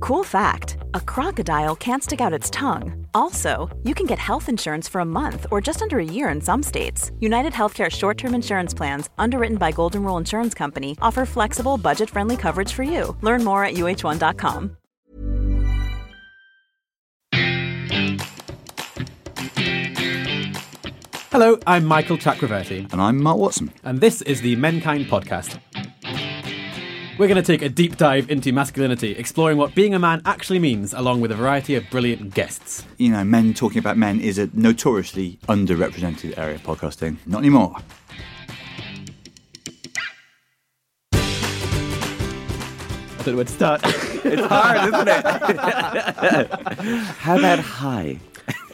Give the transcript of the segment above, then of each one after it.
Cool fact a crocodile can't stick out its tongue. Also, you can get health insurance for a month or just under a year in some states. United Healthcare short term insurance plans, underwritten by Golden Rule Insurance Company, offer flexible, budget friendly coverage for you. Learn more at uh1.com. Hello, I'm Michael Chakraverty, And I'm Mark Watson. and this is the Menkind Podcast. We're going to take a deep dive into masculinity, exploring what being a man actually means, along with a variety of brilliant guests. You know, men talking about men is a notoriously underrepresented area of podcasting. Not anymore. I don't know where to start. It's hard, isn't it? How about hi?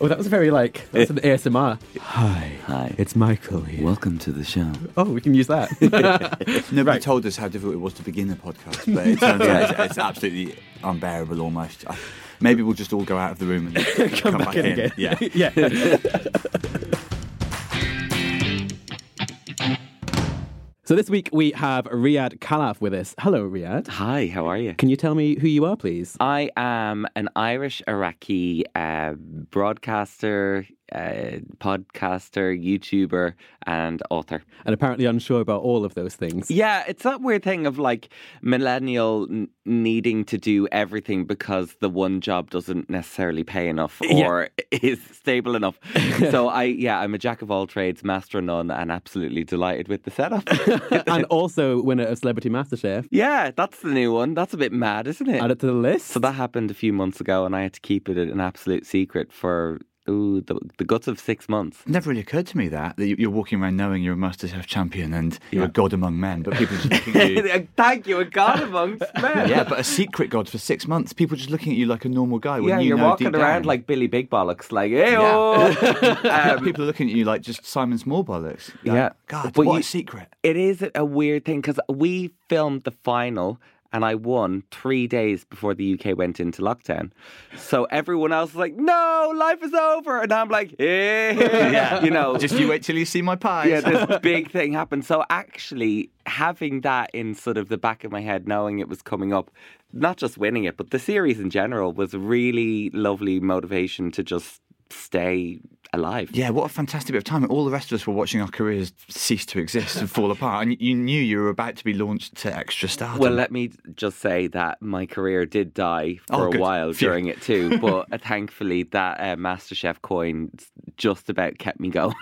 Oh, that was very like, that's an ASMR. Hi. Hi. It's Michael here. Welcome to the show. Oh, we can use that. Nobody Right. told us how difficult it was to begin the podcast, but it turns out it's, it's absolutely unbearable almost. I, maybe we'll just all go out of the room and come, back in again. Yeah. yeah. So this week we have Riyadh Khalaf with us. Hello, Riyadh. Hi, how are you? Can you tell me who you are, please? I am an Irish Iraqi uh, broadcaster, uh, podcaster, YouTuber, and author. And apparently unsure about all of those things. Yeah, it's that weird thing of like millennial n- needing to do everything because the one job doesn't necessarily pay enough Yeah. or is stable enough. so I, yeah, I'm a jack of all trades, master of none, and absolutely delighted with the setup. and also winner of Celebrity MasterChef. yeah, that's the new one. That's a bit mad, isn't it? Add it to the list. So that happened a few months ago, and I had to keep it an absolute secret for ooh, the, the guts of six months. It never really occurred to me that, that you- you're walking around knowing you're a MasterChef champion and you're a god among men, but people just looking at you. Thank you, a god amongst men. Yeah, but a secret god for six months. People just looking at you like a normal guy. When yeah, you you're know walking deep around down- like Billy Big Bollocks, like, hey, Yeah. um, people are looking at you like just Simon Small bollocks. Like, Yeah. God, But what you- a secret. it is a weird thing because we filmed the final and I won three days before the UK went into lockdown. So everyone else was like, no, life is over. And I'm like, yeah, you know. Just you wait till you see my pies. yeah, this big thing happened. So actually, having that in sort of the back of my head, knowing it was coming up, not just winning it, but the series in general was a really lovely motivation to just stay alive. Yeah, what a fantastic bit of time. All the rest of us were watching our careers cease to exist and fall apart. And you knew you were about to be launched to extra stardom. Well, let me just say that my career did die for Oh, a good. while Phew. during it too, but uh, thankfully that uh, MasterChef coin just about kept me going.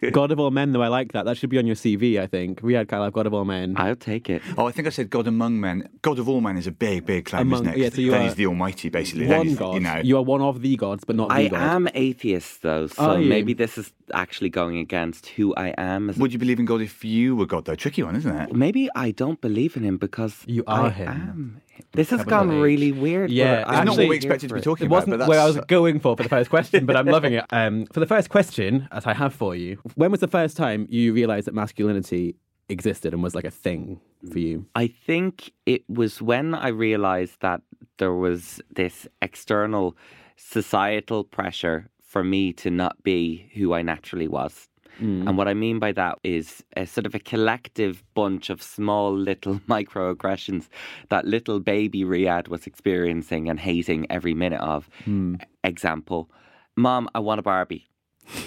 God of all men, though, I like that. That should be on your CV, I think. Riyadh Khalaf, God of all men. I'll take it. Oh, I think I said God among men. God of all men is a big, big claim, Among- isn't it? yeah, so you then are he's the Almighty, basically. One he's, God. You know, You are one of the gods, but not the I god. am atheist though, so maybe this is actually going against who I am. As would you believe in God if you were God, though? Tricky one, isn't it? Maybe I don't believe in him because You are I him. am. This has gone H. really weird. Yeah, it's I'm not what we expected to be it. talking It about, wasn't but where I was going for for the first question, but I'm loving it. Um, for the first question that I have for you, when was the first time you realised that masculinity existed and was like a thing for you? I think it was when I realized that there was this external societal pressure for me to not be who I naturally was. Mm. And what I mean by that is a sort of a collective bunch of small little microaggressions that little baby Riyadh was experiencing and hating every minute of. Hmm. Example, Mom, I want a Barbie.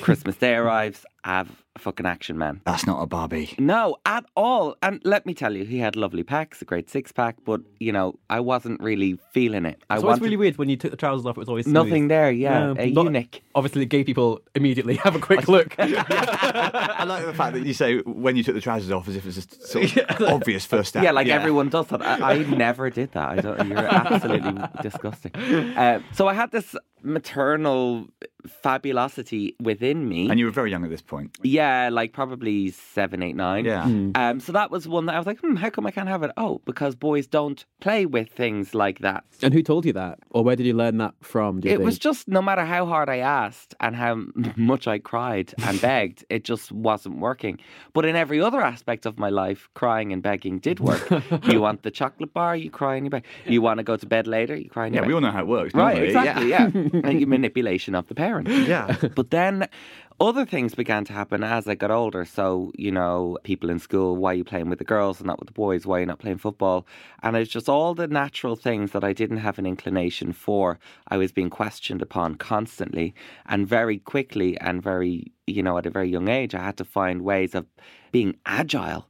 Christmas Day arrives, have a fucking action man. That's not a Barbie. No, at all. And let me tell you, he had lovely pecs, a great six pack, but you know, I wasn't really feeling it. I It's wanted really weird when you took the trousers off. It was always smooth. nothing there. Yeah, a not- eunuch. Obviously, gay people immediately have a quick look. I like the fact that you say when you took the trousers off as if it's a sort of obvious first step. Yeah, like everyone does that. I, I never did that. I don't. You're absolutely disgusting. Uh, so I had this maternal fabulosity within me. And you were very young at this point. Yeah, like probably seven, eight, nine. Yeah. Um, so that was one that I was like, hmm, how come I can't have it? Oh, because boys don't play with things like that. And who told you that? Or where did you learn that from? Do you It think? was just no matter how hard I asked and how much I cried and begged, it just wasn't working. But in every other aspect of my life, crying and begging did work. you want the chocolate bar, you cry and you beg. You want to go to bed later, you cry and you Yeah, beg. we all know how it works. Right, don't we? exactly, yeah. Like manipulation of the parent. Yeah. But then other things began to happen as I got older. So, you know, people in school, why are you playing with the girls and not with the boys? Why are you not playing football? And it's just all the natural things that I didn't have an inclination for. I was being questioned upon constantly. And very quickly and very, you know, at a very young age, I had to find ways of being agile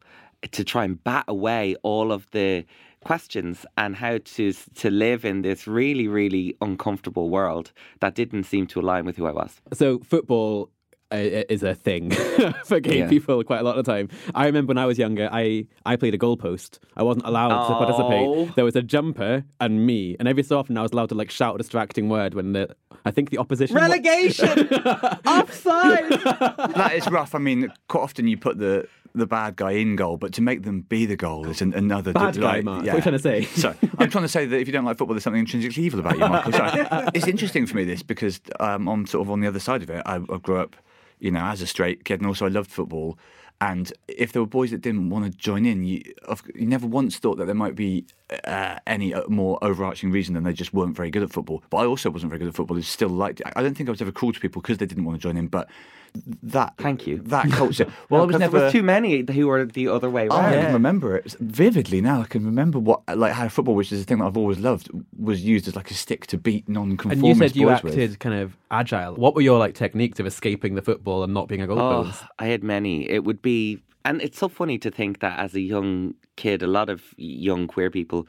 to try and bat away all of the questions and how to to live in this really really uncomfortable world that didn't seem to align with who I was. So football is a thing for gay Yeah. people quite a lot of the time. I remember when I was younger, I, I played a goalpost. I wasn't allowed to Oh. participate. There was a jumper and me, and every so often I was allowed to like shout a distracting word when the I think the opposition wa- Relegation, offside. that is rough. I mean, quite often you put the the bad guy in goal, but to make them be the goal is an, another Bad guy, like, Mark. What are you trying to say? So I'm trying to say that if you don't like football, there's something intrinsically evil about you, Michael. Sorry. it's interesting for me this because um, I'm sort of on the other side of it. I, I grew up, you know, as a straight kid, and also I loved football. And if there were boys that didn't want to join in, you, you never once thought that there might be uh, any uh, more overarching reason than they just weren't very good at football. But I also wasn't very good at football. I still liked it. I don't think I was ever cruel to people because they didn't want to join in. But that Thank you. that culture. Well, I was never. there was too many who were the other way Oh, around. I can remember it vividly now. I can remember what, like, how football, which is a thing that I've always loved, was used as like a stick to beat non-conformist you said you boys acted with. kind of agile. What were your like techniques of escaping the football and not being a goalpost? Oh, I had many. It would be, and it's so funny to think that as a young kid, a lot of young queer people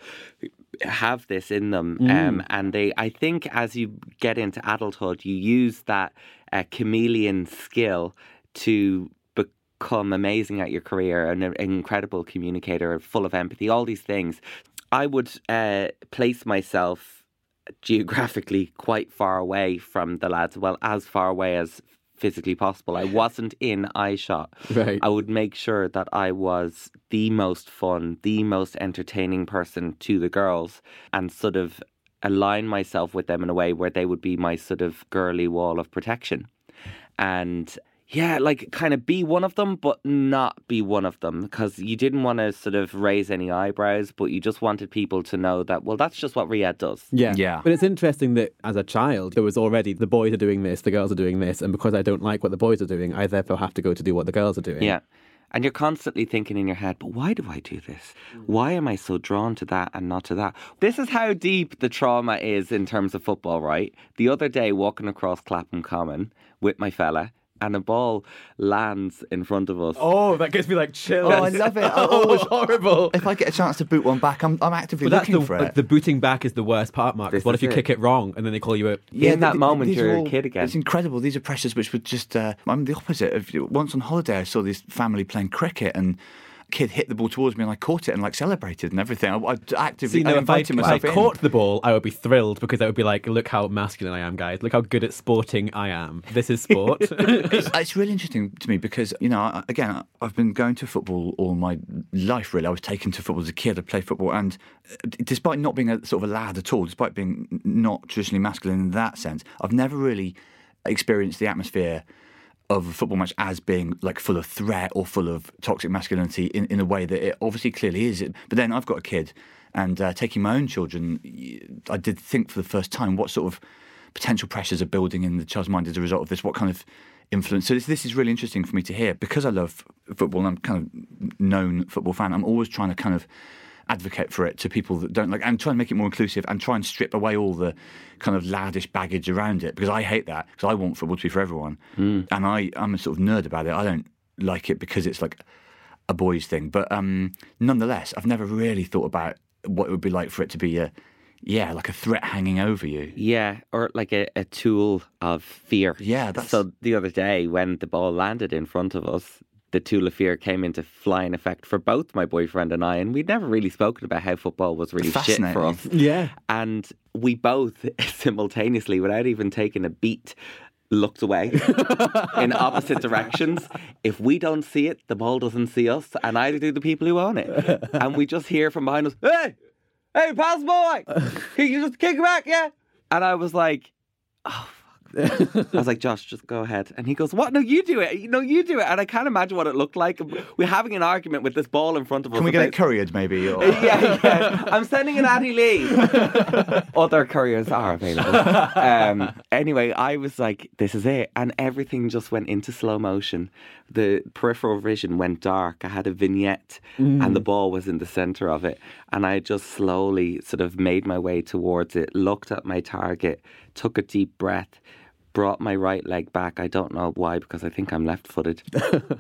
have this in them, um, and they. I think as you get into adulthood, you use that uh, chameleon skill to become amazing at your career, and an incredible communicator, full of empathy, all these things. I would uh, place myself geographically quite far away from the lads, well, as far away as physically possible. I wasn't in eye shot. Right. I would make sure that I was the most fun, the most entertaining person to the girls and sort of align myself with them in a way where they would be my sort of girly wall of protection. And yeah, like kind of be one of them, but not be one of them because you didn't want to sort of raise any eyebrows, but you just wanted people to know that, well, that's just what Riyadh does. Yeah. Yeah. But it's interesting that as a child, there was already the boys are doing this, the girls are doing this, and because I don't like what the boys are doing, I therefore have to go to do what the girls are doing. Yeah. And you're constantly thinking in your head, but why do I do this? Why am I so drawn to that and not to that? This is how deep the trauma is in terms of football, right? The other day, walking across Clapham Common with my fella, and a ball lands in front of us. Oh, that gives me like chills. Oh, I love it. I always- horrible. If I get a chance to boot one back, I'm, I'm actively But that's looking the, for it. the booting back is the worst part, Mark. This What is if you it. kick it wrong and then they call you a Yeah, in that th- moment, these you're all- a kid again. It's incredible. These are pressures which would just. Uh, I'm the opposite. Of, once on holiday, I saw this family playing cricket and. Kid hit the ball towards me and I caught it and like celebrated and everything. I, I actively See, no, I if I, invited if I caught the ball, I would be thrilled because I would be like, look how masculine I am, guys. Look how good at sporting I am. This is sport. it's, it's really interesting to me because you know again I've been going to football all my life really I was taken to football as a kid I played football and uh, despite not being a sort of a lad at all despite being not traditionally masculine in that sense I've never really experienced the atmosphere of a football match as being like full of threat or full of toxic masculinity in, in a way that it obviously clearly is. But then I've got a kid, and uh, taking my own children, I did think for the first time what sort of potential pressures are building in the child's mind as a result of this. What kind of influence? So this, this is really interesting for me to hear because I love football and I'm kind of known football fan. I'm always trying to kind of advocate for it to people that don't like and try and make it more inclusive and try and strip away all the kind of laddish baggage around it because I hate that because I want football to be for everyone. And I I'm a sort of nerd about it. I don't like it because it's like a boys thing. But um nonetheless I've never really thought about what it would be like for it to be a yeah like a threat hanging over you. Yeah, or like a, a tool of fear. Yeah, that's- So the other day when the ball landed in front of us, the tool of fear came into flying effect for both my boyfriend and I, and we'd never really spoken about how football was really shit for us. yeah. And we both simultaneously, without even taking a beat, looked away in opposite directions. If we don't see it, the ball doesn't see us, and neither do the people who own it. And we just hear from behind us, "Hey, hey, pass boy, can you just kick it back, yeah?" And I was like, "Oh." I was like, Josh, just go ahead. And he goes, What? No, you do it. No, you do it. And I can't imagine what it looked like. We're having an argument with this ball in front of us. Can we get it about- couriered, maybe? Or... yeah, yeah. I'm sending an Addison Lee. Other couriers are available. Um, anyway, I was like, this is it. And everything just went into slow motion. The peripheral vision went dark. I had a vignette and the ball was in the center of it. And I just slowly sort of made my way towards it, looked at my target, took a deep breath. Brought my right leg back. I don't know why, because I think I'm left footed.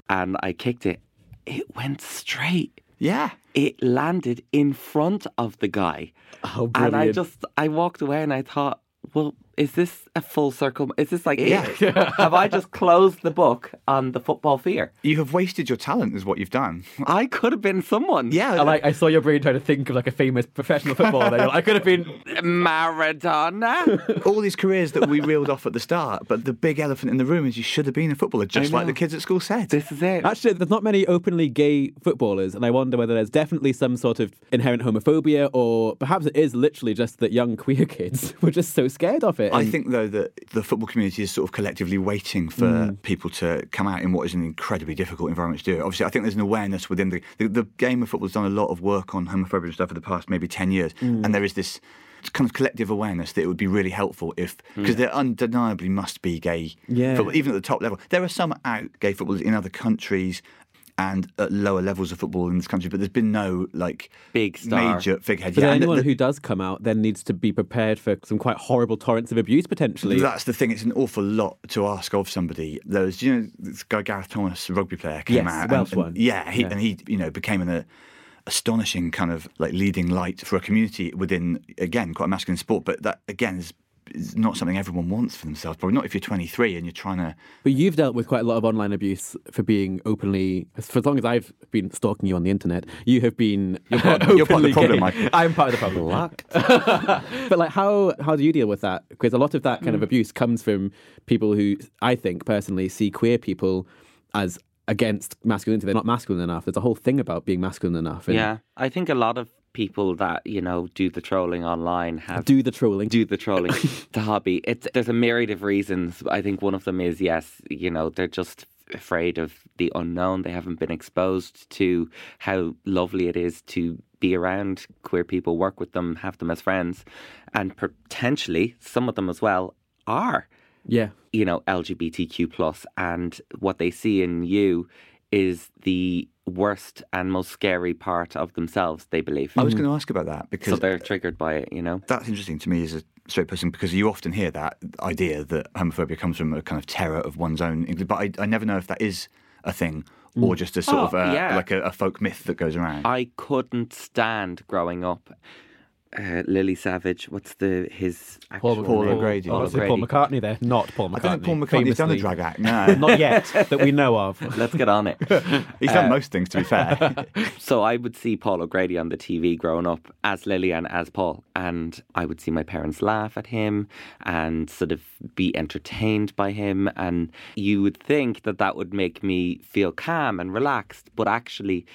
and I kicked it. It went straight Yeah. it landed in front of the guy. Oh, brilliant. and I just, I walked away and I thought, well, is this a full circle? Is this like, Yeah. it? have I just closed the book on the football fear? You have wasted your talent, is what you've done. I could have been someone. Yeah. I like. I saw your brain trying to think of like a famous professional footballer. Like, I could have been. Maradona. all these careers that we reeled off at the start, but the big elephant in the room is you should have been a footballer, just like the kids at school said. this is it. Actually, there's not many openly gay footballers, and I wonder whether there's definitely some sort of inherent homophobia, or perhaps it is literally just that young queer kids were just so scared of it. I and- think, though, that the football community is sort of collectively waiting for hmm. people to come out in what is an incredibly difficult environment to do. Obviously, I think there's an awareness within the, the the game of football has done a lot of work on homophobia and stuff for the past maybe ten years, hmm. and there is this kind of collective awareness that it would be really helpful if hmm. because there undeniably must be gay Yeah. football even at the top level. There are some out gay footballers in other countries. And at lower levels of football in this country, but there's been no like Big star. major figurehead. But Yeah, anyone the- who does come out then needs to be prepared for some quite horrible torrents of abuse potentially. That's the thing. It's an awful lot to ask of somebody. There was, you know, this guy Gareth Thomas, a rugby player, came Yes, out. the Welsh and, one. and- yeah, he, Yeah. and he, you know, became an uh, astonishing kind of like leading light for a community within, again, quite a masculine sport. But that again is, is not something everyone wants for themselves. Probably not if you're 23 and you're trying to. But you've dealt with quite a lot of online abuse for being openly, for as long as I've been stalking you on the internet, you have been you're part- you're part of the problem, Michael. I'm part of the problem. Locked. but like, how how do you deal with that? Because a lot of that kind of mm. abuse comes from people who I think personally see queer people as against masculinity. They're not masculine enough. There's a whole thing about being masculine enough. And Yeah. I think a lot of people that, you know, do the trolling online have Do the trolling. do the trolling. The hobby. It's there's a myriad of reasons. I think one of them is yes you know they're just afraid of the unknown. They haven't been exposed to how lovely it is to be around queer people work with them have them as friends and potentially some of them as well are yeah. you know lgbtq plus. And what they see in you is the worst and most scary part of themselves they believe I was going to ask about that because so they're triggered by it you know that's interesting to me as a straight person because you often hear that idea that homophobia comes from a kind of terror of one's own. But I, I never know if that is a thing or mm. just a sort Oh, of a, yeah. like a, a folk myth that goes around. I couldn't stand growing up. Uh, Lily Savage, what's the his actual Paul name? O'Grady. Oh, Paul I said Paul O'Grady. McCartney there, not Paul McCartney. I don't think Paul McCartney's done a drag act. No, Not yet, that we know of. Let's get on it. he's done most things. To be fair, So I would see Paul O'Grady on the TV growing up as Lily and as Paul, and I would see my parents laugh at him and sort of be entertained by him, and you would think that that would make me feel calm and relaxed, but actually.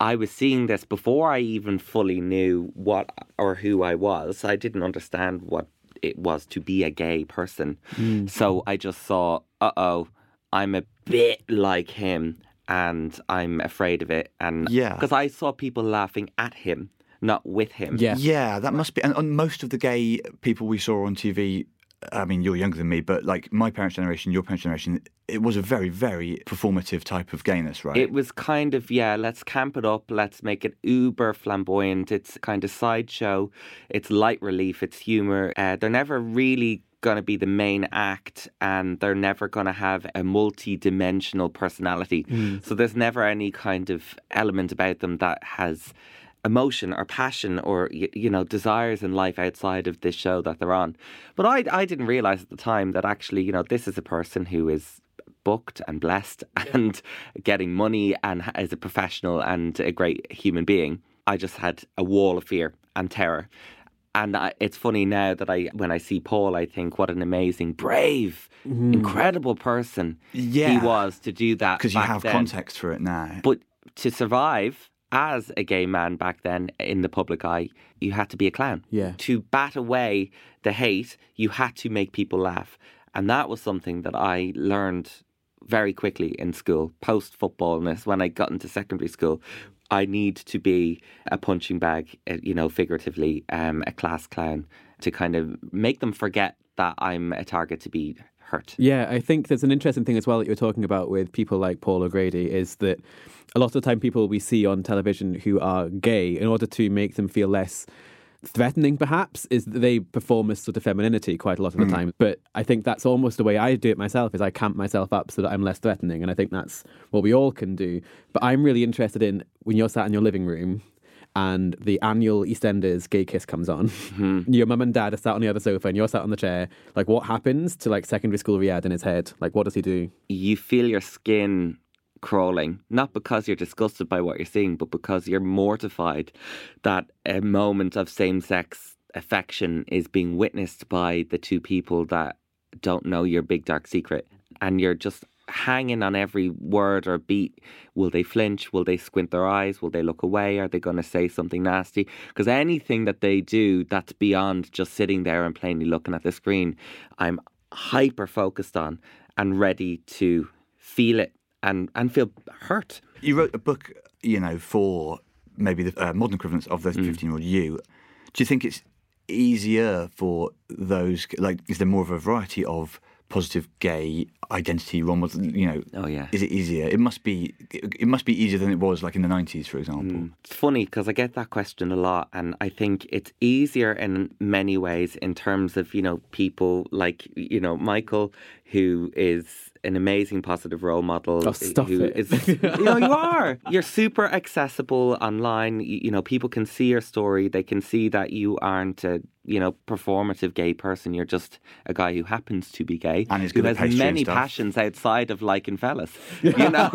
I was seeing this before I even fully knew what or who I was. I didn't understand what it was to be a gay person. So I just saw, uh oh, I'm a bit like him and I'm afraid of it. And Yeah. because I saw people laughing at him, not with him. Yeah. yeah, that must be. And, and most of the gay people we saw on TV. I mean, you're younger than me, but like my parents' generation, your parents' generation, it was a very, very performative type of gayness, right? It was kind of, yeah, let's camp it up. Let's make it uber flamboyant. It's kind of sideshow. It's light relief. It's humor. Uh, they're never really going to be the main act and they're never going to have a multi dimensional personality. So there's never any kind of element about them that has emotion or passion or you know desires in life outside of this show that they're on but i i didn't realize at the time that actually you know this is a person who is booked and blessed and getting money and is a professional and a great human being i just had a wall of fear and terror And I, it's funny now that I, when I see Paul, I think what an amazing, brave, mm. incredible person Yeah. he was to do that. Because you have then. context for it now. But to survive as a gay man back then in the public eye, you had to be a clown. Yeah. To bat away the hate, you had to make people laugh. And that was something that I learned very quickly in school, post footballness, when I got into secondary school. I need to be a punching bag, uh, you know, figuratively, um, a class clown to kind of make them forget that I'm a target to be hurt. Yeah, I think there's an interesting thing as well that you're talking about with people like Paul O'Grady is that a lot of the time people we see on television who are gay, in order to make them feel less threatening, perhaps, is that they perform as sort of femininity quite a lot of the hmm. time. But I think that's almost the way I do it myself is I camp myself up so that I'm less threatening. And I think that's what we all can do. But I'm really interested in when you're sat in your living room and the annual EastEnders Gay Kiss comes on. Hmm. Your mum and dad are sat on the other sofa and you're sat on the chair. Like, what happens to like secondary school Riyadh in his head? Like, what does he do? you feel your skin crawling, not because you're disgusted by what you're seeing, but because you're mortified that a moment of same sex affection is being witnessed by the two people that don't know your big dark secret. And you're just hanging on every word or beat. Will they flinch? Will they squint their eyes? Will they look away? Are they going to say something nasty? Because anything that they do that's beyond just sitting there and plainly looking at the screen, I'm hyper focused on and ready to feel it and, and feel hurt. You wrote a book, you know, for maybe the uh, modern equivalents of the Mm. 15 year old you. Do you think it's easier for those, like, is there more of a variety of positive gay identity role models? You know, Oh, yeah. is it easier? It must be. It, it must be easier than it was, like in the 90s, for example. Mm. It's funny because I get that question a lot, and I think it's easier in many ways in terms of you know people like you know Michael, who is an amazing positive role model. Oh, stop who it. is- you know, you are. You're super accessible online. You, you know, people can see your story. They can see that you aren't a you know performative gay person. You're just a guy who happens to be gay And is who at has many stuff. passions outside of liking fellas. You know.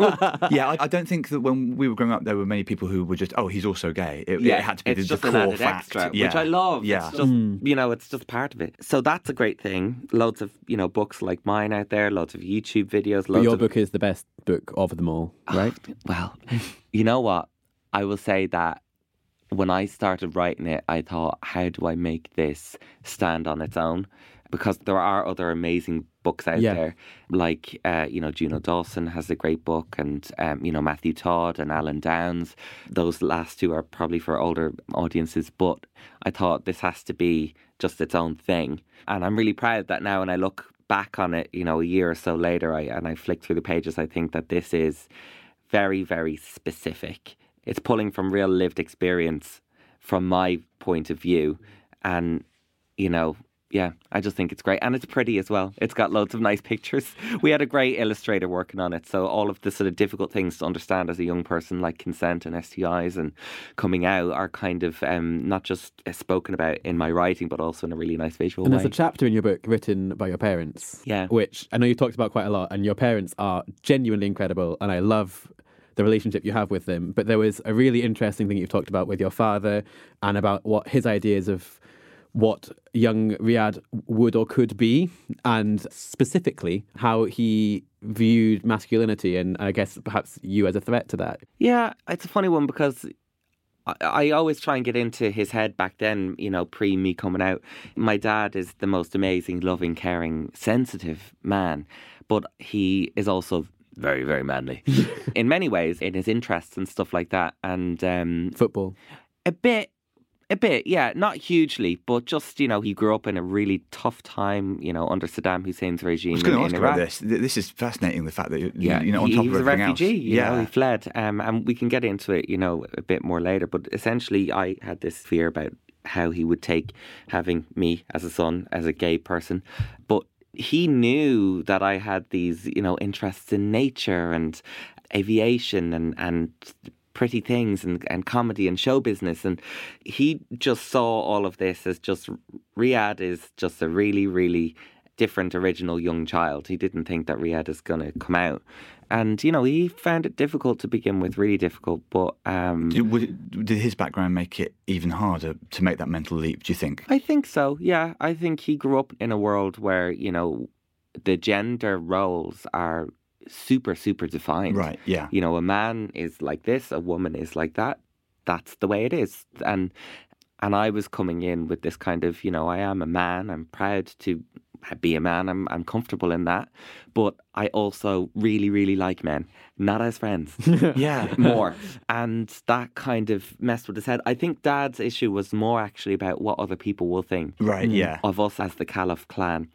yeah, I, I don't think that when we were growing up, there were many people who were just, oh, he's also gay. It, yeah, it had to be it's the, just the an core added fact. extra, yeah. which I love. Yeah. It's just mm. you know, it's just part of it. So that's a great thing. Loads of you know books like mine out there. Loads of YouTube videos. Loads But your of, book is the best book of them all, ah, right? Well, you know what? I will say that when I started writing it, I thought, how do I make this stand on its own? Because there are other amazing books out Yeah. there, like uh, you know Juno Dawson has a great book, and um, you know Matthew Todd and Alan Downs. Those last two are probably for older audiences, but I thought this has to be just its own thing, and I'm really proud that now when I look back on it, you know, a year or so later, I and I flick through the pages, I think that this is very, very specific. It's pulling from real lived experience from my point of view. And, you know, yeah, I just think it's great. And it's pretty as well. It's got loads of nice pictures. We had a great illustrator working on it. So all of the sort of difficult things to understand as a young person, like consent and STIs and coming out, are kind of um, not just spoken about in my writing, but also in a really nice visual And way. there's a chapter in your book written by your parents. Yeah. Which I know you talked about quite a lot, and your parents are genuinely incredible, and I love the relationship you have with them. But there was a really interesting thing you've talked about with your father and about what his ideas of what young Riyadh would or could be, and specifically how he viewed masculinity, and I guess perhaps you as a threat to that. Yeah, it's a funny one because I, I always try and get into his head back then, you know, pre me coming out. My dad is the most amazing, loving, caring, sensitive man, but he is also very, very manly in many ways in his interests and stuff like that. And um, Football. a bit. A bit, yeah, not hugely, but just you know, he grew up in a really tough time, you know, under Saddam Hussein's regime I was going in, to ask in about Iraq. this. This is fascinating. The fact that you, Yeah, you know, on he, top he of was a refugee. else, You yeah, know, he fled, um, and we can get into it, you know, a bit more later. But essentially, I had this fear about how he would take having me as a son, as a gay person, but he knew that I had these, you know, interests in nature and aviation and and pretty things and, and comedy and show business and he just saw all of this as just Riyadh is just a really really different original young child. He didn't think that Riyadh is going to come out. And, you know, he found it difficult to begin with, really difficult. But um, Did, would it, did his background make it even harder to make that mental leap, do you think? I think so, yeah. I think he grew up in a world where, you know, the gender roles are super, super defined. Right, yeah. You know, a man is like this, a woman is like that. That's the way it is. And and I was coming in with this kind of, you know, I am a man. I'm proud to be a man. I'm I'm comfortable in that. But I also really, really like men, not as friends. Yeah. more. And that kind of messed with his head. I think dad's issue was more actually about what other people will think Right, yeah. of us as the Khalaf clan.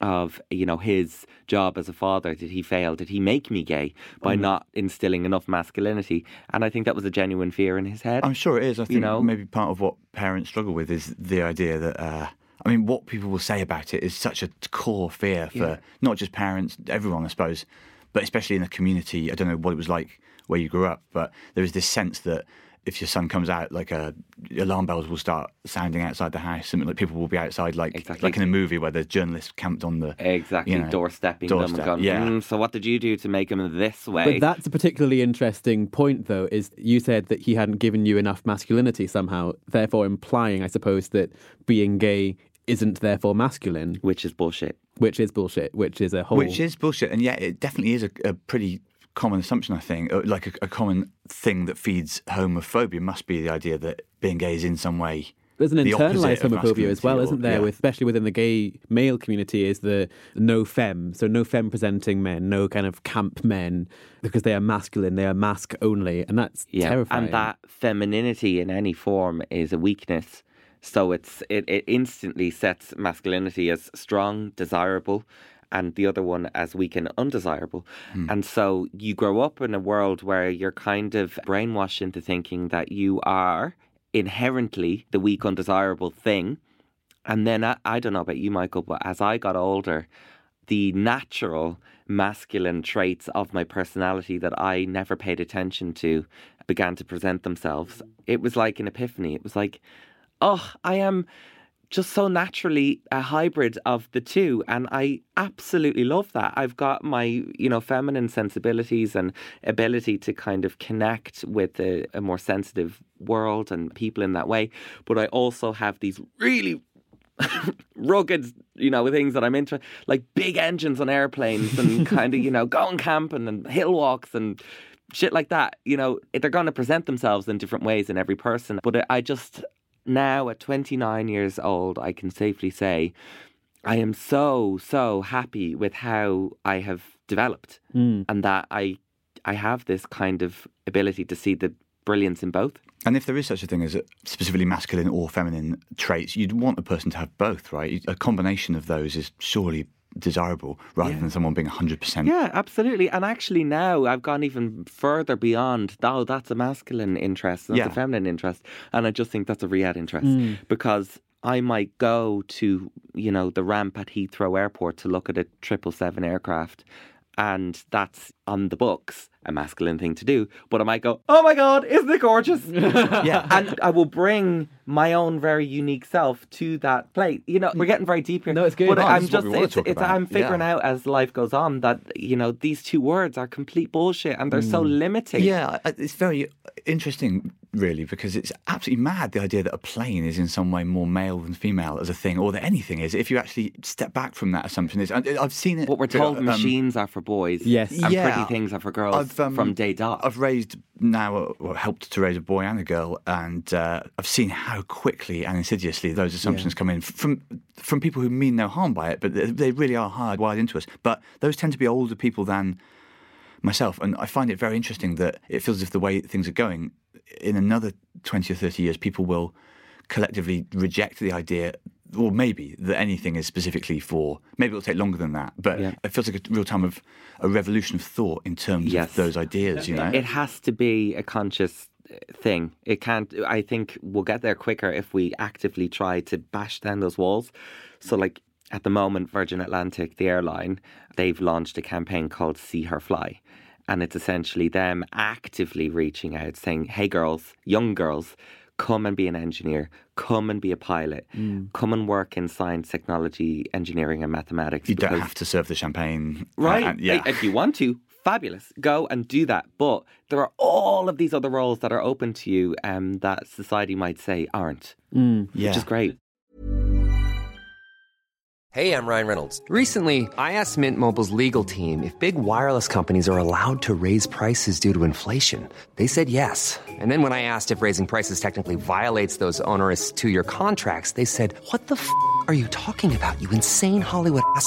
Of you know his job as a father, did he fail? Did he make me gay by not instilling enough masculinity? And I think that was a genuine fear in his head. I'm sure it is. I think know? maybe part of what parents struggle with is the idea that, uh, I mean, what people will say about it is such a core fear for Yeah. not just parents, everyone, I suppose, but especially in the community. I don't know what it was like where you grew up, but there is this sense that if your son comes out, like uh, alarm bells will start sounding outside the house, something like people will be outside, like Exactly. like in a movie where there's journalists camped on the exactly, you know, doorstepping doorstep, and going, yeah. "Mm, so what did you do to make him this way? But that's a particularly interesting point, though, is you said that he hadn't given you enough masculinity somehow, therefore implying, I suppose, that being gay isn't therefore masculine, Which is bullshit. which is bullshit, which is a whole. Which is bullshit, and yet it definitely is a, a pretty common assumption. I think, Uh, like a, a common thing that feeds homophobia must be the idea that being gay is in some way. There's an the internalized homophobia as well, masculinity, isn't there? yeah. With especially within the gay male community, is the no femme, so no femme presenting men, no kind of camp men, because they are masculine, they are mask only, and that's Yeah, terrifying. and that femininity in any form is a weakness. So it's it, it instantly sets masculinity as strong, desirable, and the other one as weak and undesirable. Hmm. And so you grow up in a world where you're kind of brainwashed into thinking that you are inherently the weak, undesirable thing. And then I, I don't know about you, Michael, but as I got older, the natural masculine traits of my personality that I never paid attention to began to present themselves. It was like an epiphany. It was like, oh, I am just so naturally a hybrid of the two and I absolutely love that. I've got my, you know, feminine sensibilities and ability to kind of connect with a, a more sensitive world and people in that way, but I also have these really rugged, you know, things that I'm into, like big engines on airplanes and kind of, you know, going camping and hill walks and shit like that. You know, they're going to present themselves in different ways in every person. But I just, now at 29 years old, I can safely say I am so, so happy with how I have developed Mm. and that I, I have this kind of ability to see the brilliance in both. And if there is such a thing as a specifically masculine or feminine traits, you'd want a person to have both, right? A combination of those is surely desirable rather than someone being 100%. Yeah, absolutely. And actually, now I've gone even further beyond. Oh, that's a masculine interest, not Yeah. a feminine interest, and I just think that's a Riyadh interest mm. because I might go to you know the ramp at Heathrow Airport to look at a triple seven aircraft, and that's on the books a masculine thing to do. But I might go, oh my god, isn't it gorgeous? Yeah. and I will bring my own very unique self to that plate. You know, we're getting very deep here. No, it's good. But No, I'm this is what just, it's, it's. I'm figuring Yeah. out as life goes on that you know these two words are complete bullshit and they're so limiting. Yeah, it's very interesting, really, because it's absolutely mad the idea that a plane is in some way more male than female as a thing, or that anything is. If you actually step back from that assumption, is I've seen it. What we're told um, machines are for boys, Yes. and Yeah. pretty things are for girls I've, um, from day dot. I've raised now, uh, or helped to raise a boy and a girl, and uh, I've seen how quickly and insidiously those assumptions come in from from people who mean no harm by it, but they, really are hardwired into us. But those tend to be older people than myself, and I find it very interesting that it feels as if the way things are going, in another twenty or thirty years, people will collectively reject the idea. Or maybe that anything is specifically for. Maybe it'll take longer than that, but Yeah. it feels like a real time of a revolution of thought in terms Yes. of those ideas. You know, It has to be a conscious thing. It can't. I think we'll get there quicker if we actively try to bash down those walls. So, like at the moment, Virgin Atlantic, the airline, they've launched a campaign called "See Her Fly," and it's essentially them actively reaching out, saying, "Hey, girls, young girls." come and be an engineer, come and be a pilot, Mm. come and work in science, technology, engineering, and mathematics. You don't have to serve the champagne. uh, Right. and- yeah. If you want to, fabulous. Go and do that. But there are all of these other roles that are open to you um, that society might say aren't, Mm. yeah. which is great. Hey, I'm Ryan Reynolds. Recently, I asked Mint Mobile's legal team if big wireless companies are allowed to raise prices due to inflation. They said yes. And then when I asked if raising prices technically violates those onerous two year contracts, they said, What the f are you talking about, you insane Hollywood ass?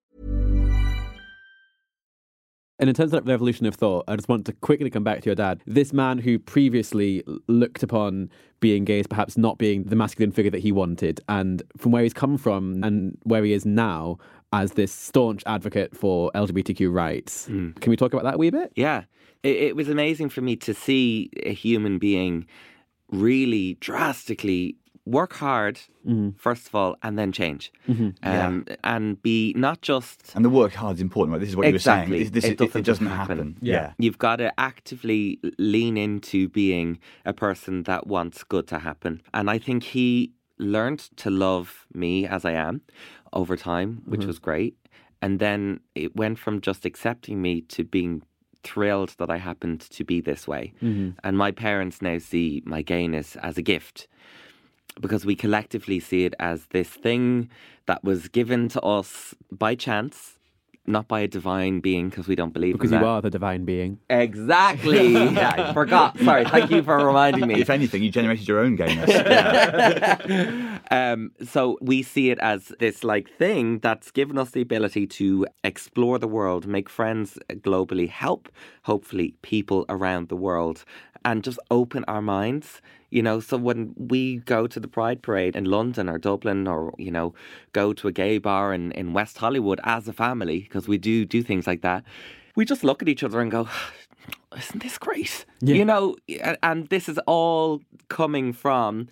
And in terms of that revolution of thought, I just want to quickly come back to your dad. This man who previously looked upon being gay as perhaps not being the masculine figure that he wanted, and from where he's come from and where he is now as this staunch advocate for LGBTQ rights. Hmm. Can we talk about that a wee bit? Yeah. It, it was amazing for me to see a human being really drastically work hard, mm-hmm. first of all, and then change. Mm-hmm. Um, And be not just And the work hard is important, right? This is what Exactly. you were saying. This, this, it, doesn't it doesn't happen. happen. Yeah. You've got to actively lean into being a person that wants good to happen. And I think he learned to love me as I am over time, which mm-hmm. was great. And then it went from just accepting me to being thrilled that I happened to be this way. And my parents now see my gayness as a gift because we collectively see it as this thing that was given to us by chance, not by a divine being, because we don't believe Because in you that. are the divine being. Exactly. yeah, I forgot. Sorry. Thank you for reminding me. If anything, you generated your own gayness. Yeah. um, so we see it as this like thing that's given us the ability to explore the world, make friends globally, help hopefully people around the world, and just open our minds. You know, so when we go to the Pride Parade in London or Dublin, or you know, go to a gay bar in, in West Hollywood as a family, because we do do things like that, we just look at each other and go, "Isn't this great?" You know, and this is all coming from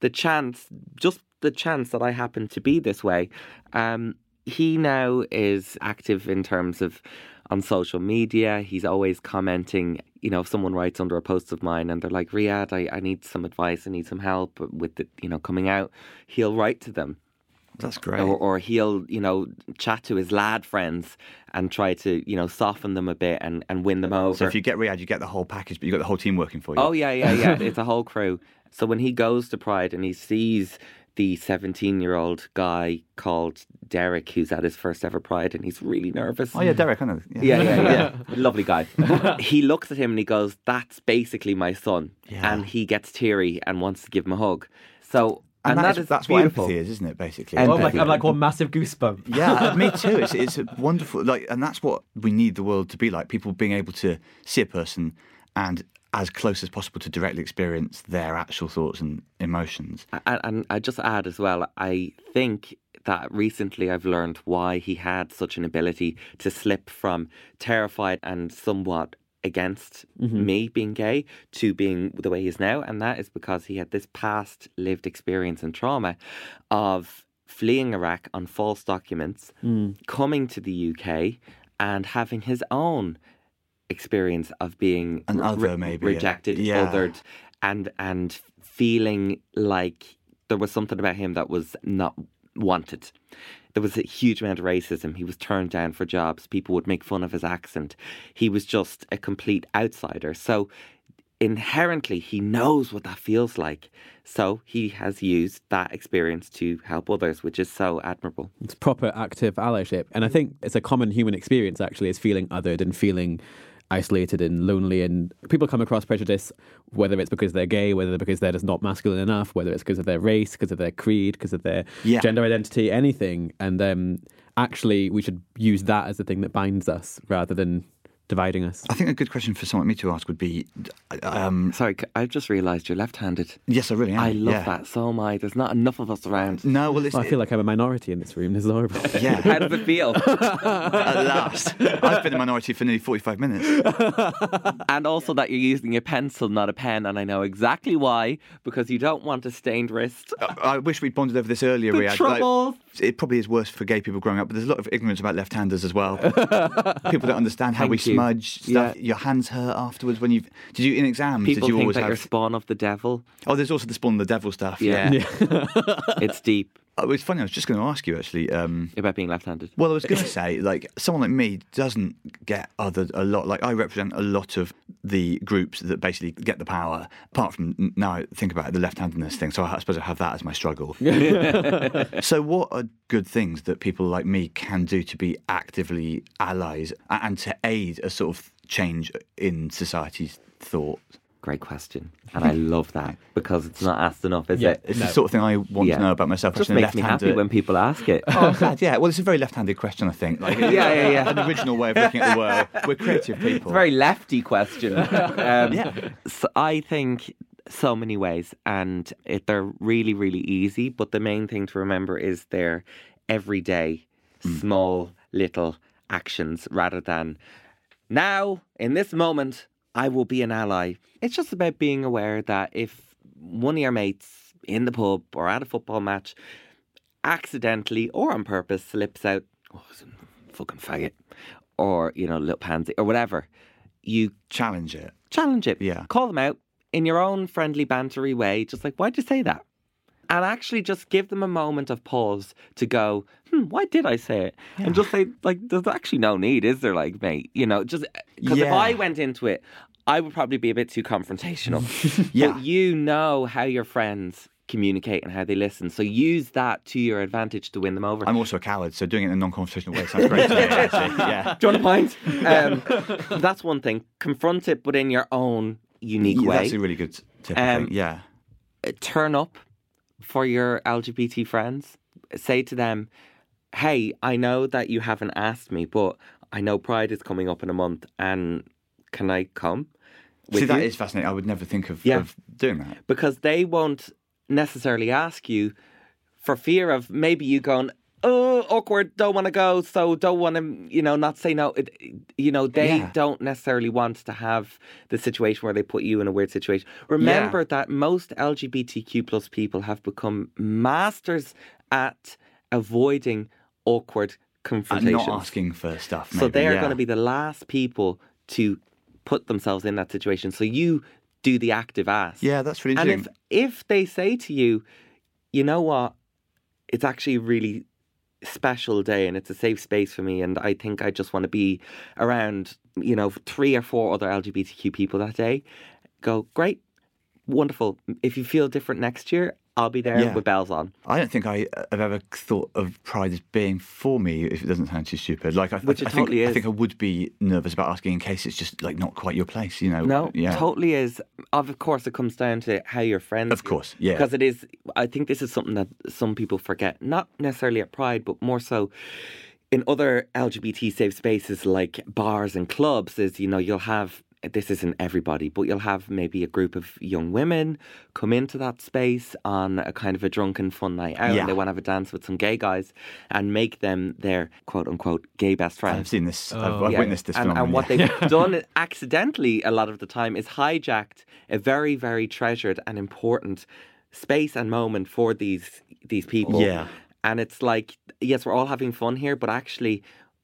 the chance, just the chance that I happen to be this way. Um, he now is active in terms of on social media. He's always commenting. You know, if someone writes under a post of mine and they're like, "Riyadh, I, I need some advice. I need some help with the, you know, coming out," he'll write to them. That's great. Or, or he'll, you know, chat to his lad friends and try to, you know, soften them a bit and, and win them over. so if you get Riyadh, you get the whole package, but you've got the whole team working for you. Oh yeah, yeah, yeah. it's a whole crew. So when he goes to Pride and he sees the 17 year old guy called Derek who's at his first ever Pride and he's really nervous. Oh, yeah, Derek, I know. Yeah, yeah, yeah. Lovely guy. he looks at him and he goes, That's basically my son. Yeah. And he gets teary and wants to give him a hug. So And, and, that that is, is that's beautiful. what empathy is, isn't it? Basically, Empathy. I'm like, I'm like one massive goosebump. yeah, uh, me too. It's it's a wonderful like, and that's what we need the world to be like. People being able to see a person and as close as possible to directly experience their actual thoughts and emotions. And, and I just add as well, I think that recently I've learned why he had such an ability to slip from terrified and somewhat against mm-hmm. me being gay to being the way he is now. And that is because he had this past lived experience and trauma of fleeing Iraq on false documents, mm. coming to the UK and having his own experience of being An re- maybe, rejected, Yeah. othered, and and feeling like there was something about him that was not wanted. There was a huge amount of racism. He was turned down for jobs. People would make fun of his accent. He was just a complete outsider. So inherently he knows what that feels like. So he has used that experience to help others, which is so admirable. It's proper active allyship. And I think it's a common human experience, actually, is feeling othered and feeling isolated and lonely. And people come across prejudice, whether it's because they're gay, whether it's because they're just not masculine enough, whether it's because of their race, because of their creed, because of their Yeah. gender identity, anything. And um, actually, we should use that as the thing that binds us rather than dividing us. I think a good question for someone like me to ask would be, um, Sorry, I've just realised you're left-handed. yes, I really am. I love yeah. that. So am I. There's not enough of us around. No, well, it's, Well, I feel like I'm a minority in this room. This is horrible. yeah. How does it feel? At last, I've been a minority for nearly forty-five minutes. and also that you're using a pencil, not a pen, and I know exactly why because you don't want a stained wrist. I, I wish we'd bonded over this earlier. The Riyadh. trouble. it probably is worse for gay people growing up, but there's a lot of ignorance about left-handers as well. people don't understand how Thank we you. Smudge stuff. Yeah. Your hands hurt afterwards when you've. Did you in exams? People did you think always that have? you're spawn of the devil. Oh, there's also the spawn of the devil stuff. Yeah. Yeah. it's deep Oh, it's funny. I was just going to ask you actually. Um, about being left-handed. Well, I was going to say, like, someone like me doesn't get other a lot. Like, I represent a lot of the groups that basically get the power, apart from now I think about it, the left handedness thing. So I suppose I have that as my struggle. so, what are good things that people like me can do to be actively allies and to aid a sort of change in society's thought? Great question, and I love that because it's not asked enough, is Yeah. it? It's the sort of thing I want Yeah. to know about myself. Just makes me happy when people ask it. Oh, glad. Yeah. Well, it's a very left-handed question, I think. Like, Yeah, yeah, yeah. An original way of looking at the world. We're creative people. It's a very lefty question. Um, Yeah. so I think so many ways, and it, they're really, really easy. But the main thing to remember is they're everyday, small, little actions rather than now, in this moment, I will be an ally. It's just about being aware that if one of your mates in the pub or at a football match accidentally or on purpose slips out, oh, some fucking faggot, or, you know, little pansy, or whatever, you Challenge it. challenge it. Yeah. Call them out in your own friendly, bantery way. Just like, why'd you say that? And actually just give them a moment of pause to go, hmm, why did I say it? And just say, like, there's actually no need, is there? Like, mate, you know, just because if I went into it, I would probably be a bit too confrontational. Yeah. But you know how your friends communicate and how they listen. So use that to your advantage to win them over. I'm also a coward, so doing it in a non-confrontational way sounds great to me. Actually. Yeah. Do you want a pint? Um, that's one thing. Confront it, but in your own unique Yeah, way. That's a really good tip. I Um, think. Yeah. uh, turn up for your LGBT friends. Say to them, "Hey, I know that you haven't asked me, but I know Pride is coming up in a month, and can I come?" See, that you?" is fascinating. I would never think of, Yeah. of doing that. because they won't necessarily ask you for fear of maybe you going. Oh, awkward! Don't want to go, so don't want to, you know, not say no. It, you know, they Yeah. don't necessarily want to have the situation where they put you in a weird situation. Remember that most LGBTQ plus people have become masters at avoiding awkward confrontation. And confrontations. not asking for stuff. So they are yeah. going to be the last people to put themselves in that situation. So you do the active ask. Yeah, that's really And interesting. if if they say to you, you know what, it's actually a really special day and it's a safe space for me, and I think I just want to be around, you know, three or four other LGBTQ people that day. Go great, wonderful. If you feel different next year, I'll be there Yeah. with bells on. I don't think I uh, have ever thought of pride as being for me. If it doesn't sound too stupid, like I, Which I, I think, totally I think I would be nervous about asking in case it's just like not quite your place. You know? No, Yeah. totally is. Of course, it comes down to how your friends. Of course, yeah. Because it is. I think this is something that some people forget. Not necessarily at Pride, but more so in other LGBT safe spaces like bars and clubs. Is you know you'll have. This isn't everybody, but you'll have maybe a group of young women come into that space on a kind of a drunken fun night out. Yeah. And they want to have a dance with some gay guys and make them their quote unquote gay best friends. I've seen this. I've, Oh. I've Yeah, witnessed this and, and what they've done accidentally a lot of the time is hijacked a very, very treasured and important space and moment for these these people. Yeah. And it's like, yes, we're all having fun here, but actually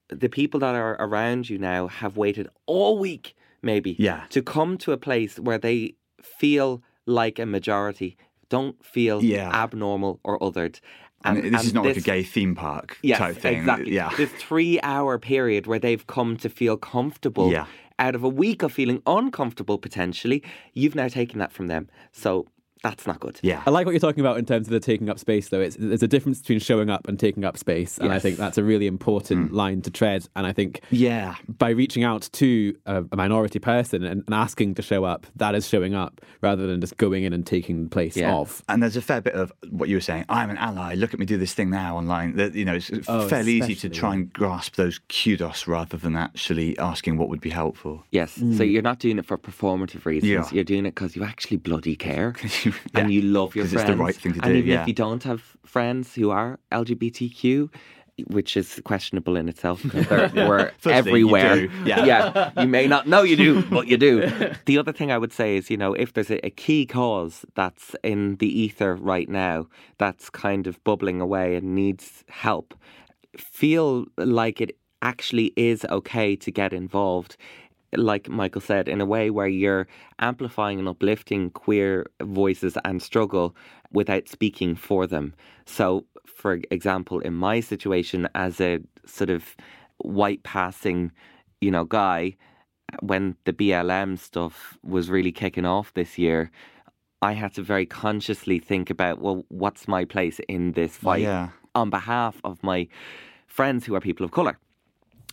the people that are around you now have waited all week, maybe, Yeah. to come to a place where they feel like a majority. Don't feel Yeah. abnormal or othered. And, this is not like a gay theme park yes, type thing. Exactly. Yeah. This three hour period where they've come to feel comfortable Yeah. out of a week of feeling uncomfortable potentially, you've now taken that from them. So that's not good. Yeah. I like what you're talking about in terms of the taking up space, though. It's, there's a difference between showing up and taking up space, and I think that's a really important hmm. line to tread. And I think Yeah. by reaching out to a, a minority person and, and asking to show up, that is showing up rather than just going in and taking the place Yeah. of. And there's a fair bit of what you were saying. I'm an ally. Look at me do this thing now online. That you know, it's Oh, fairly easy to try and grasp those kudos rather than actually asking what would be helpful. Yes. So hmm. you're not doing it for performative reasons. Yeah. You're doing it because you actually bloody care. Yeah. and you love your friends. it's the right thing to and do, even yeah. if you don't have friends who are LGBTQ, which is questionable in itself, 'cause they're, we're everywhere. do, yeah. you may not know you do, but you do. The other thing I would say is, you know, if there's a, a key cause that's in the ether right now, that's kind of bubbling away and needs help, feel like it actually is okay to get involved like Michael said, in a way where you're amplifying and uplifting queer voices and struggle without speaking for them. So, for example, in my situation as a sort of white passing, you know, guy, when the BLM stuff was really kicking off this year, I had to very consciously think about, well, what's my place in this fight yeah. on behalf of my friends who are people of colour.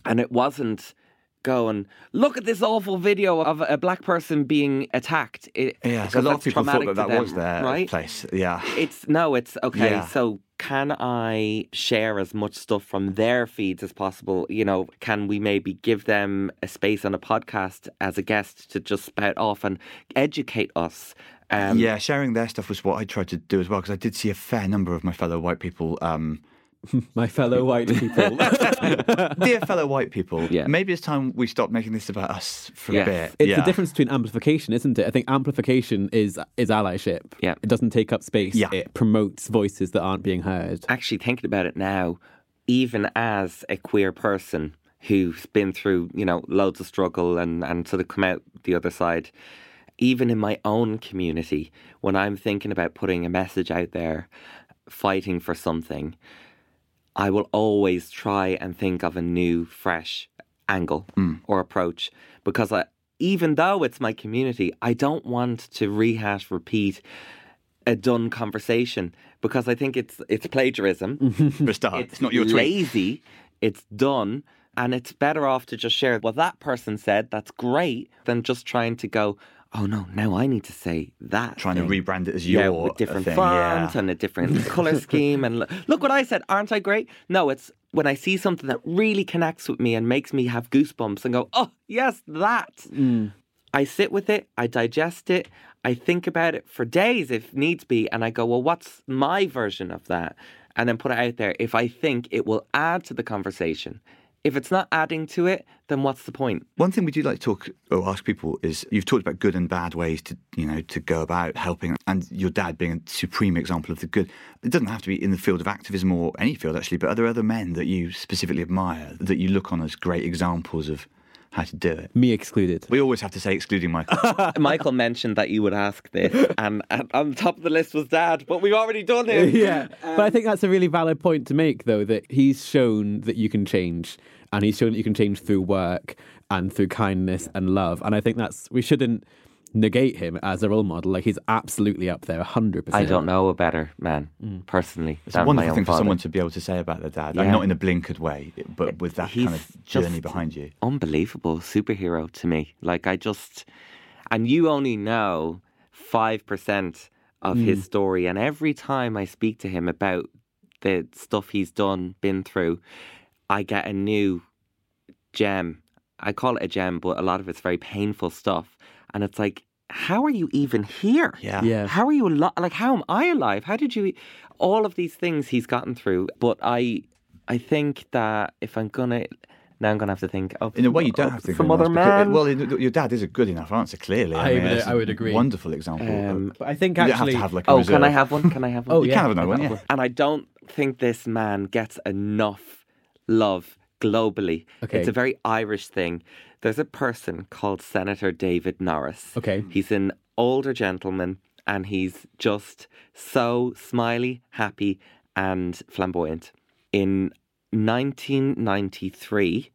And it wasn't going, look at this awful video of a black person being attacked. It, Yeah, so a lot of people thought that that was them, their right? place. Yeah. It's no, it's okay. Yeah. So can I share as much stuff from their feeds as possible? You know, can we maybe give them a space on a podcast as a guest to just spout off and educate us? Um, yeah, sharing their stuff was what I tried to do as well because I did see a fair number of my fellow white people. Um, My fellow white people. dear fellow white people, Yeah. maybe it's time we stop making this about us for Yes. a bit. It's yeah. the difference between amplification, isn't it? I think amplification is is allyship. Yeah. It doesn't take up space. Yeah. It promotes voices that aren't being heard. actually thinking about it now, even as a queer person who's been through, you know, loads of struggle and, and sort of come out the other side, even in my own community, when I'm thinking about putting a message out there, fighting for something, I will always try and think of a new, fresh angle mm. or approach because I, even though it's my community, I don't want to rehash, repeat a done conversation because I think it's it's plagiarism. start. Uh, it's, not your tweet. lazy. It's done, and it's better off to just share what that person said. That's great than just trying to go. Oh no! Now I need to say that. Trying thing." to rebrand it as yeah, your with different thing. font yeah. and a different color scheme. And lo- look what I said. Aren't I great? No, it's when I see something that really connects with me and makes me have goosebumps and go, oh yes, that. Mm. I sit with it, I digest it, I think about it for days if needs be, and I go, well, what's my version of that? And then put it out there if I think it will add to the conversation. If it's not adding to it, then what's the point? One thing we do like to talk or ask people is you've talked about good and bad ways to you know to go about helping, and your dad being a supreme example of the good. It doesn't have to be in the field of activism or any field actually, but are there other men that you specifically admire that you look on as great examples of how to do it? Me excluded. We always have to say excluding Michael. Michael mentioned that you would ask this, and, and on the top of the list was Dad, but we've already done it. yeah. but I think that's a really valid point to make, though, that he's shown that you can change. And he's shown that you can change through work and through kindness and love. And I think that's, we shouldn't negate him as a role model. Like, he's absolutely up there, 100%. I don't know a better man, personally. It's a than my wonderful own thing for father. someone to be able to say about their dad, Yeah. and not in a blinkered way, but with that kind of journey behind you. Unbelievable superhero to me. Like I just, and you only know five percent of Mm. his story. And every time I speak to him about the stuff he's done, been through, I get a new gem. I call it a gem, but a lot of it's very painful stuff. And it's like, how are you even here? Yeah. Yeah. How are you alive? Like, how am I alive? How did you? All of these things he's gotten through, but I, I think that if I'm gonna, now I'm gonna have to think of In a way, you don't have to think some of other anyone because- man. Well, your dad is a good enough answer. Clearly, I mean, would- it's I a would agree. Wonderful example. Um, But I think you have actually. to have like a oh, reserve. can I have one? Can I have one? Oh, You yeah. can have another one. Yeah. And I don't think this man gets enough love globally. Okay. It's a very Irish thing. There's a person called Senator David Norris. Okay. He's an older gentleman, and he's just so smiley, happy, and flamboyant. In 1993,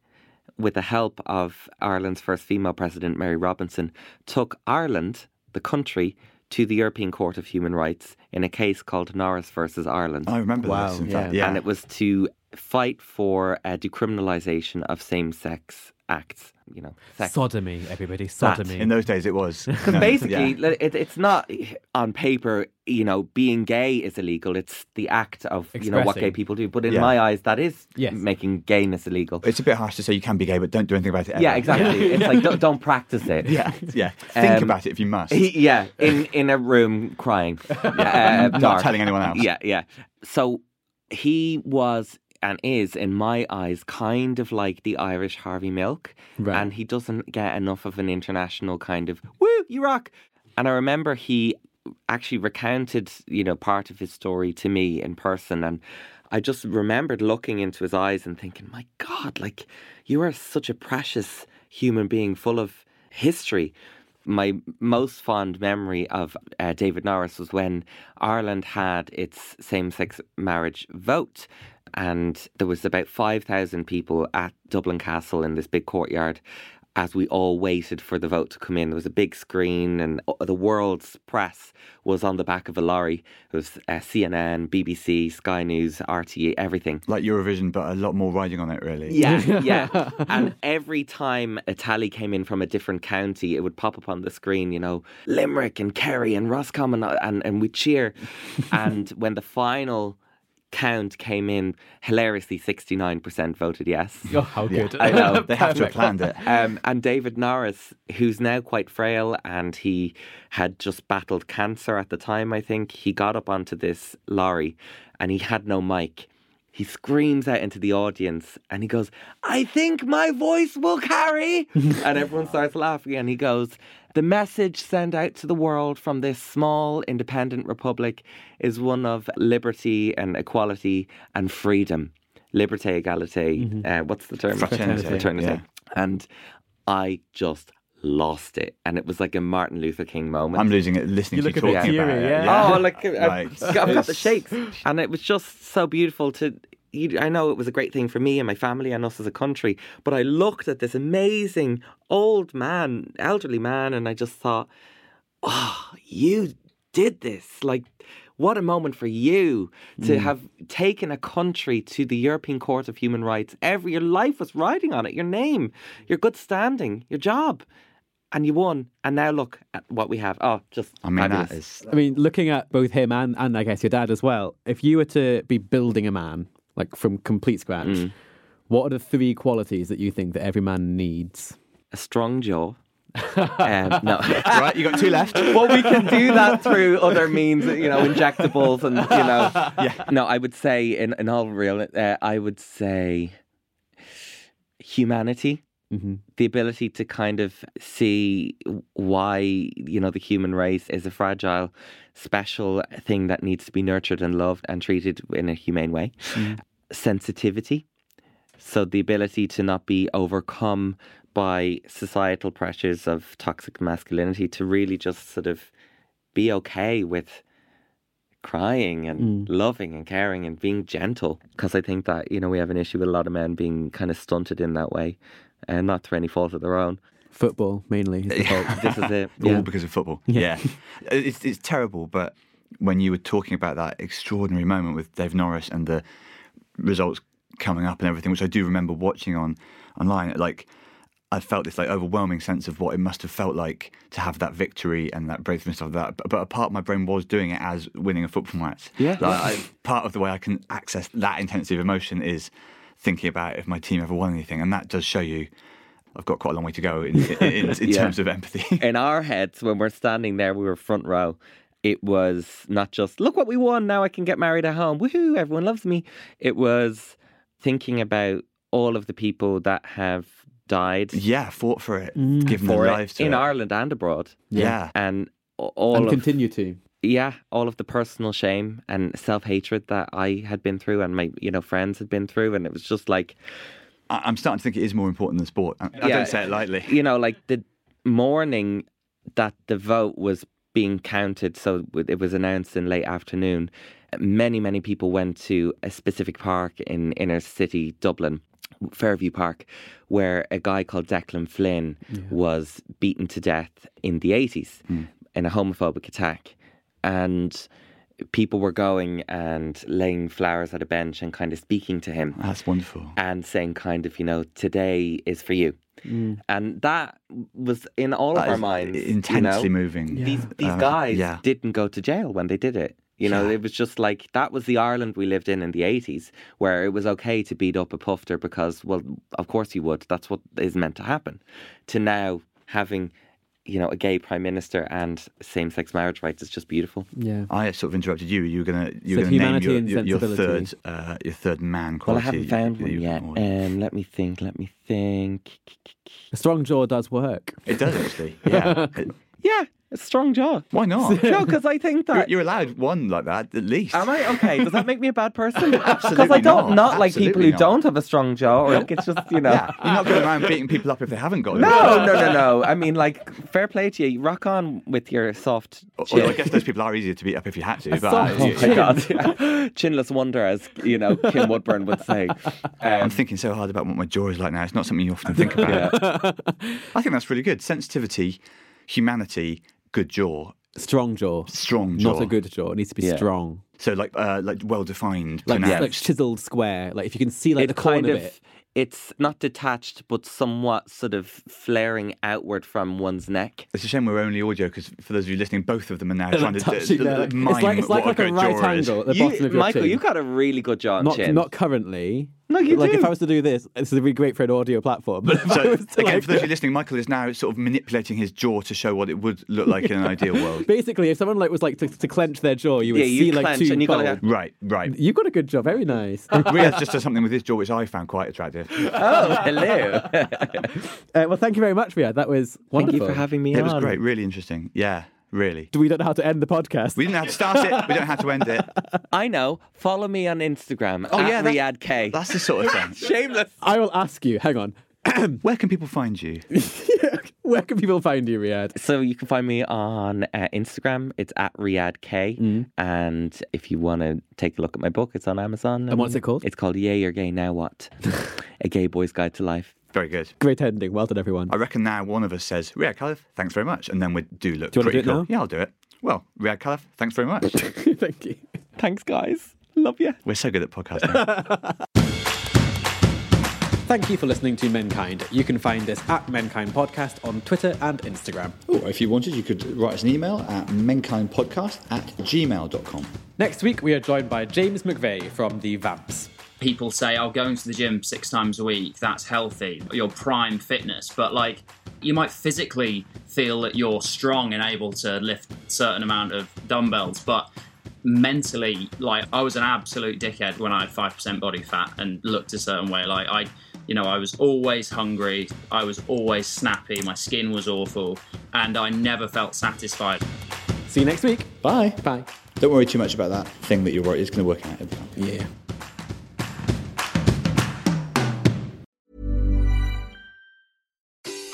with the help of Ireland's first female president, Mary Robinson, took Ireland, the country, to the European Court of Human Rights in a case called Norris versus Ireland. I remember Wow, this. In yeah. fact, yeah. And it was to fight for uh, decriminalisation of same-sex acts. You know, sex. Sodomy, everybody. Sodomy. in those days, it was. Because No, basically, yeah. it, it's not on paper. You know, being gay is illegal. It's the act of you know what gay people do. But in Yeah. my eyes, that is Yes. making gayness illegal. it's a bit harsh to say you can be gay, but don't do anything about it. Ever. yeah, exactly. It's like don't, don't practice it. Yeah, yeah. Think Um, about it if you must. He- yeah, in in a room crying, yeah, uh, Not telling anyone else. Yeah, yeah. So he was and is, in my eyes, kind of like the Irish Harvey Milk, Right. and he doesn't get enough of an international kind of "woo, you rock." And I remember he actually recounted, you know, part of his story to me in person, and I just remembered looking into his eyes and thinking, "My God, like you are such a precious human being, full of history." my most fond memory of uh, David Norris was when Ireland had its same sex marriage vote. And there was about 5,000 people at Dublin Castle in this big courtyard as we all waited for the vote to come in. There was a big screen, and uh, the world's press was on the back of a lorry. It was uh, CNN, BBC, Sky News, RTE, everything. Like Eurovision, but a lot more riding on it, really. Yeah, yeah. and every time a tally came in from a different county, it would pop up on the screen, you know, Limerick and Kerry and Roscommon, and, and, and we'd cheer. and when the final count came in, hilariously, 69% voted yes. oh, how good. I know. They have to have planned it. Um, and David Norris, who's now quite frail and he had just battled cancer at the time, I think, he got up onto this lorry and he had no mic. He screams out into the audience and he goes, I think my voice will carry. and everyone starts laughing and he goes, The message sent out to the world from this small independent republic is one of liberty and equality and freedom. Liberté, égalité. Uh, what's the term? Fraternité, Fraternité. yeah. And I just lost it. And it was like a Martin Luther King moment. I'm losing it listening You to look you talking about it. yeah. Oh, like I've, Like, I've got the shakes, and it was just so beautiful to. You, I know it was a great thing for me and my family and us as a country, but I looked at this amazing old man, elderly man, and I just thought, "Oh, you did this! Like, what a moment for you to mm. have taken a country to the European Court of Human Rights. Every your life was riding on it, your name, your good standing, your job." And you won, and now look at what we have. Oh, just I mean, fabulous. that is. I mean, looking at both him and, and I guess your dad as well, if you were to be building a man, like from complete scratch, Mm. what are the three qualities that you think that every man needs? a strong jaw. um, no. Right, you got two left. well, we can do that through other means, you know, injectables and, you know. Yeah. No, I would say, in, in all real, uh, I would say humanity. Mm-hmm. The ability to kind of see why, you know, the human race is a fragile, special thing that needs to be nurtured and loved and treated in a humane way. Sensitivity. So the ability to not be overcome by societal pressures of toxic masculinity, to really just sort of be okay with crying and mm. loving and caring and being gentle. Because I think that, you know, we have an issue with a lot of men being kind of stunted in that way and not through any fault of their own. Football, mainly. Is the fault. This is it. all because of football. Yeah. It's, it's terrible, but when you were talking about that extraordinary moment with Dave Norris and the results coming up and everything, which I do remember watching on online, like I felt this like overwhelming sense of what it must have felt like to have that victory and that breakthrough and stuff like that. But, but a part of my brain was doing it as winning a football match. Yeah. Like, I, part of the way I can access that intensity of emotion is thinking about if my team ever won anything, and that does show you. I've got quite a long way to go in, in, in, in Yeah. terms of empathy. in our heads, when we're standing there, we were front row. It was not just, look what we won, now I can get married at home. Woohoo, everyone loves me. It was thinking about all of the people that have died Yeah, fought for it, Mm. given for their lives to in it. Ireland and abroad. Yeah. And all and of continue to. yeah, all of the personal shame and self hatred that I had been through and my you know friends had been through, and it was just like I- I'm starting to think it is more important than sport. I, I Yeah. don't say it lightly. you know like the morning that the vote was being counted. So it was announced in late afternoon. Many, many people went to a specific park in inner city Dublin, Fairview Park, where a guy called Declan Flynn was beaten to death in the 80s hmm. in a homophobic attack. And people were going and laying flowers at a bench and kind of speaking to him That's wonderful. and saying kind of, you know, today is for you. And that was in all That of our is minds. you intensely know? moving. These these Uh, guys yeah. didn't go to jail when they did it. You know, Yeah. it was just like that was the Ireland we lived in in the 80s, where it was okay to beat up a pufter because, well, of course you would. That's what is meant to happen. To now having, you know, a gay prime minister and same sex marriage rights is just beautiful. Yeah. I sort of interrupted you. You were gonna you So gonna name your, your, your third uh, your third man Well. I haven't found that one you- yet. Um, let me think. Let me think. A strong jaw does work. it does actually. Yeah. Yeah, a strong jaw. why not? No, because I think You're, that. you're allowed one like that at least. Am I okay? Does that make me a bad person? Absolutely Because I don't not. not like people who not. don't have a strong jaw, or like it's just you know. Yeah, you're not going around beating people up if they haven't got. No, no, no, no. I mean, like, fair play to you. Rock on with your soft chin. Although I guess those people are easier to beat up if you had to. But soft Oh my god, chinless wonder, as you know, Kim Woodburn would say. I'm Um, thinking so hard about what my jaw is like now. It's not something you often think about. I think that's really good. Sensitivity, humanity, good jaw, Strong jaw. strong jaw. Not a good jaw. It needs to be Yeah. strong. So like uh, like well defined, Like, pronounced. like chiseled square. Like if you can see like it the corner kind of, bit. it's not detached, but somewhat sort of flaring outward from one's neck. It's a shame we're only audio because for those of you listening, both of them are now trying to touching d- there, d- like- mime it's like it's like, what like a good right jaw is. angle at the You, bottom of your Michael, chin. you've got a really good jaw and not chin. not currently. No, you like if. I was to do this, this would be great for an audio platform. But if I So again, like- for those of you listening, Michael is now sort of manipulating his jaw to show what it would look like in an ideal world. basically, if someone like was like to, to clench their jaw, you would Yeah, you see like clench two and you gotta bulbs. Right, right. You've got a good job. Very nice. Riyadh just does something with his jaw which I found quite attractive. Oh, hello. uh, well, thank you very much, Riyadh. That was wonderful. Thank you for having me on. It on. was great, really interesting. Yeah, really. Do we don't know how to end the podcast. We didn't know how to start it. We don't know how to end it. I know. Follow me on Instagram Oh at yeah, that- Riyadh K. That's the sort of thing. Shameless. I will ask you. Hang on. Where can people find you? Where can people find you, Riyadh? So you can find me on uh, Instagram. It's at Riyadh K. Mm. And if you want to take a look at my book, it's on Amazon. And what's it called? It's called Yeah, You're Gay Now What? a Gay Boy's Guide to Life. Very good. Great ending. Well done, everyone. I reckon now one of us says, Riyadh Khalaf, thanks very much. And then we do look Do you wanna pretty do it cool. now? Yeah, I'll do it. Well, Riyadh Khalaf, thanks very much. Thank you. Thanks, guys. Love you. We're so good at podcasting. Thank you for listening to Menkind. You can find us at Menkind Podcast on Twitter and Instagram. Or if you wanted, you could write us an email at menkindpodcast at gmail.com. Next week, we are joined by James McVeigh from the Vamps. People say, "Oh, going to the gym six times a week, that's healthy, your prime fitness." But like, you might physically feel that you're strong and able to lift a certain amount of dumbbells, but mentally, like, I was an absolute dickhead when I had five percent body fat and looked a certain way. Like, I, you know, I was always hungry, I was always snappy, my skin was awful, and I never felt satisfied. See you next week. Bye. Bye. Don't worry too much about that thing that you're worried is going to work out. It'll be fine. Yeah.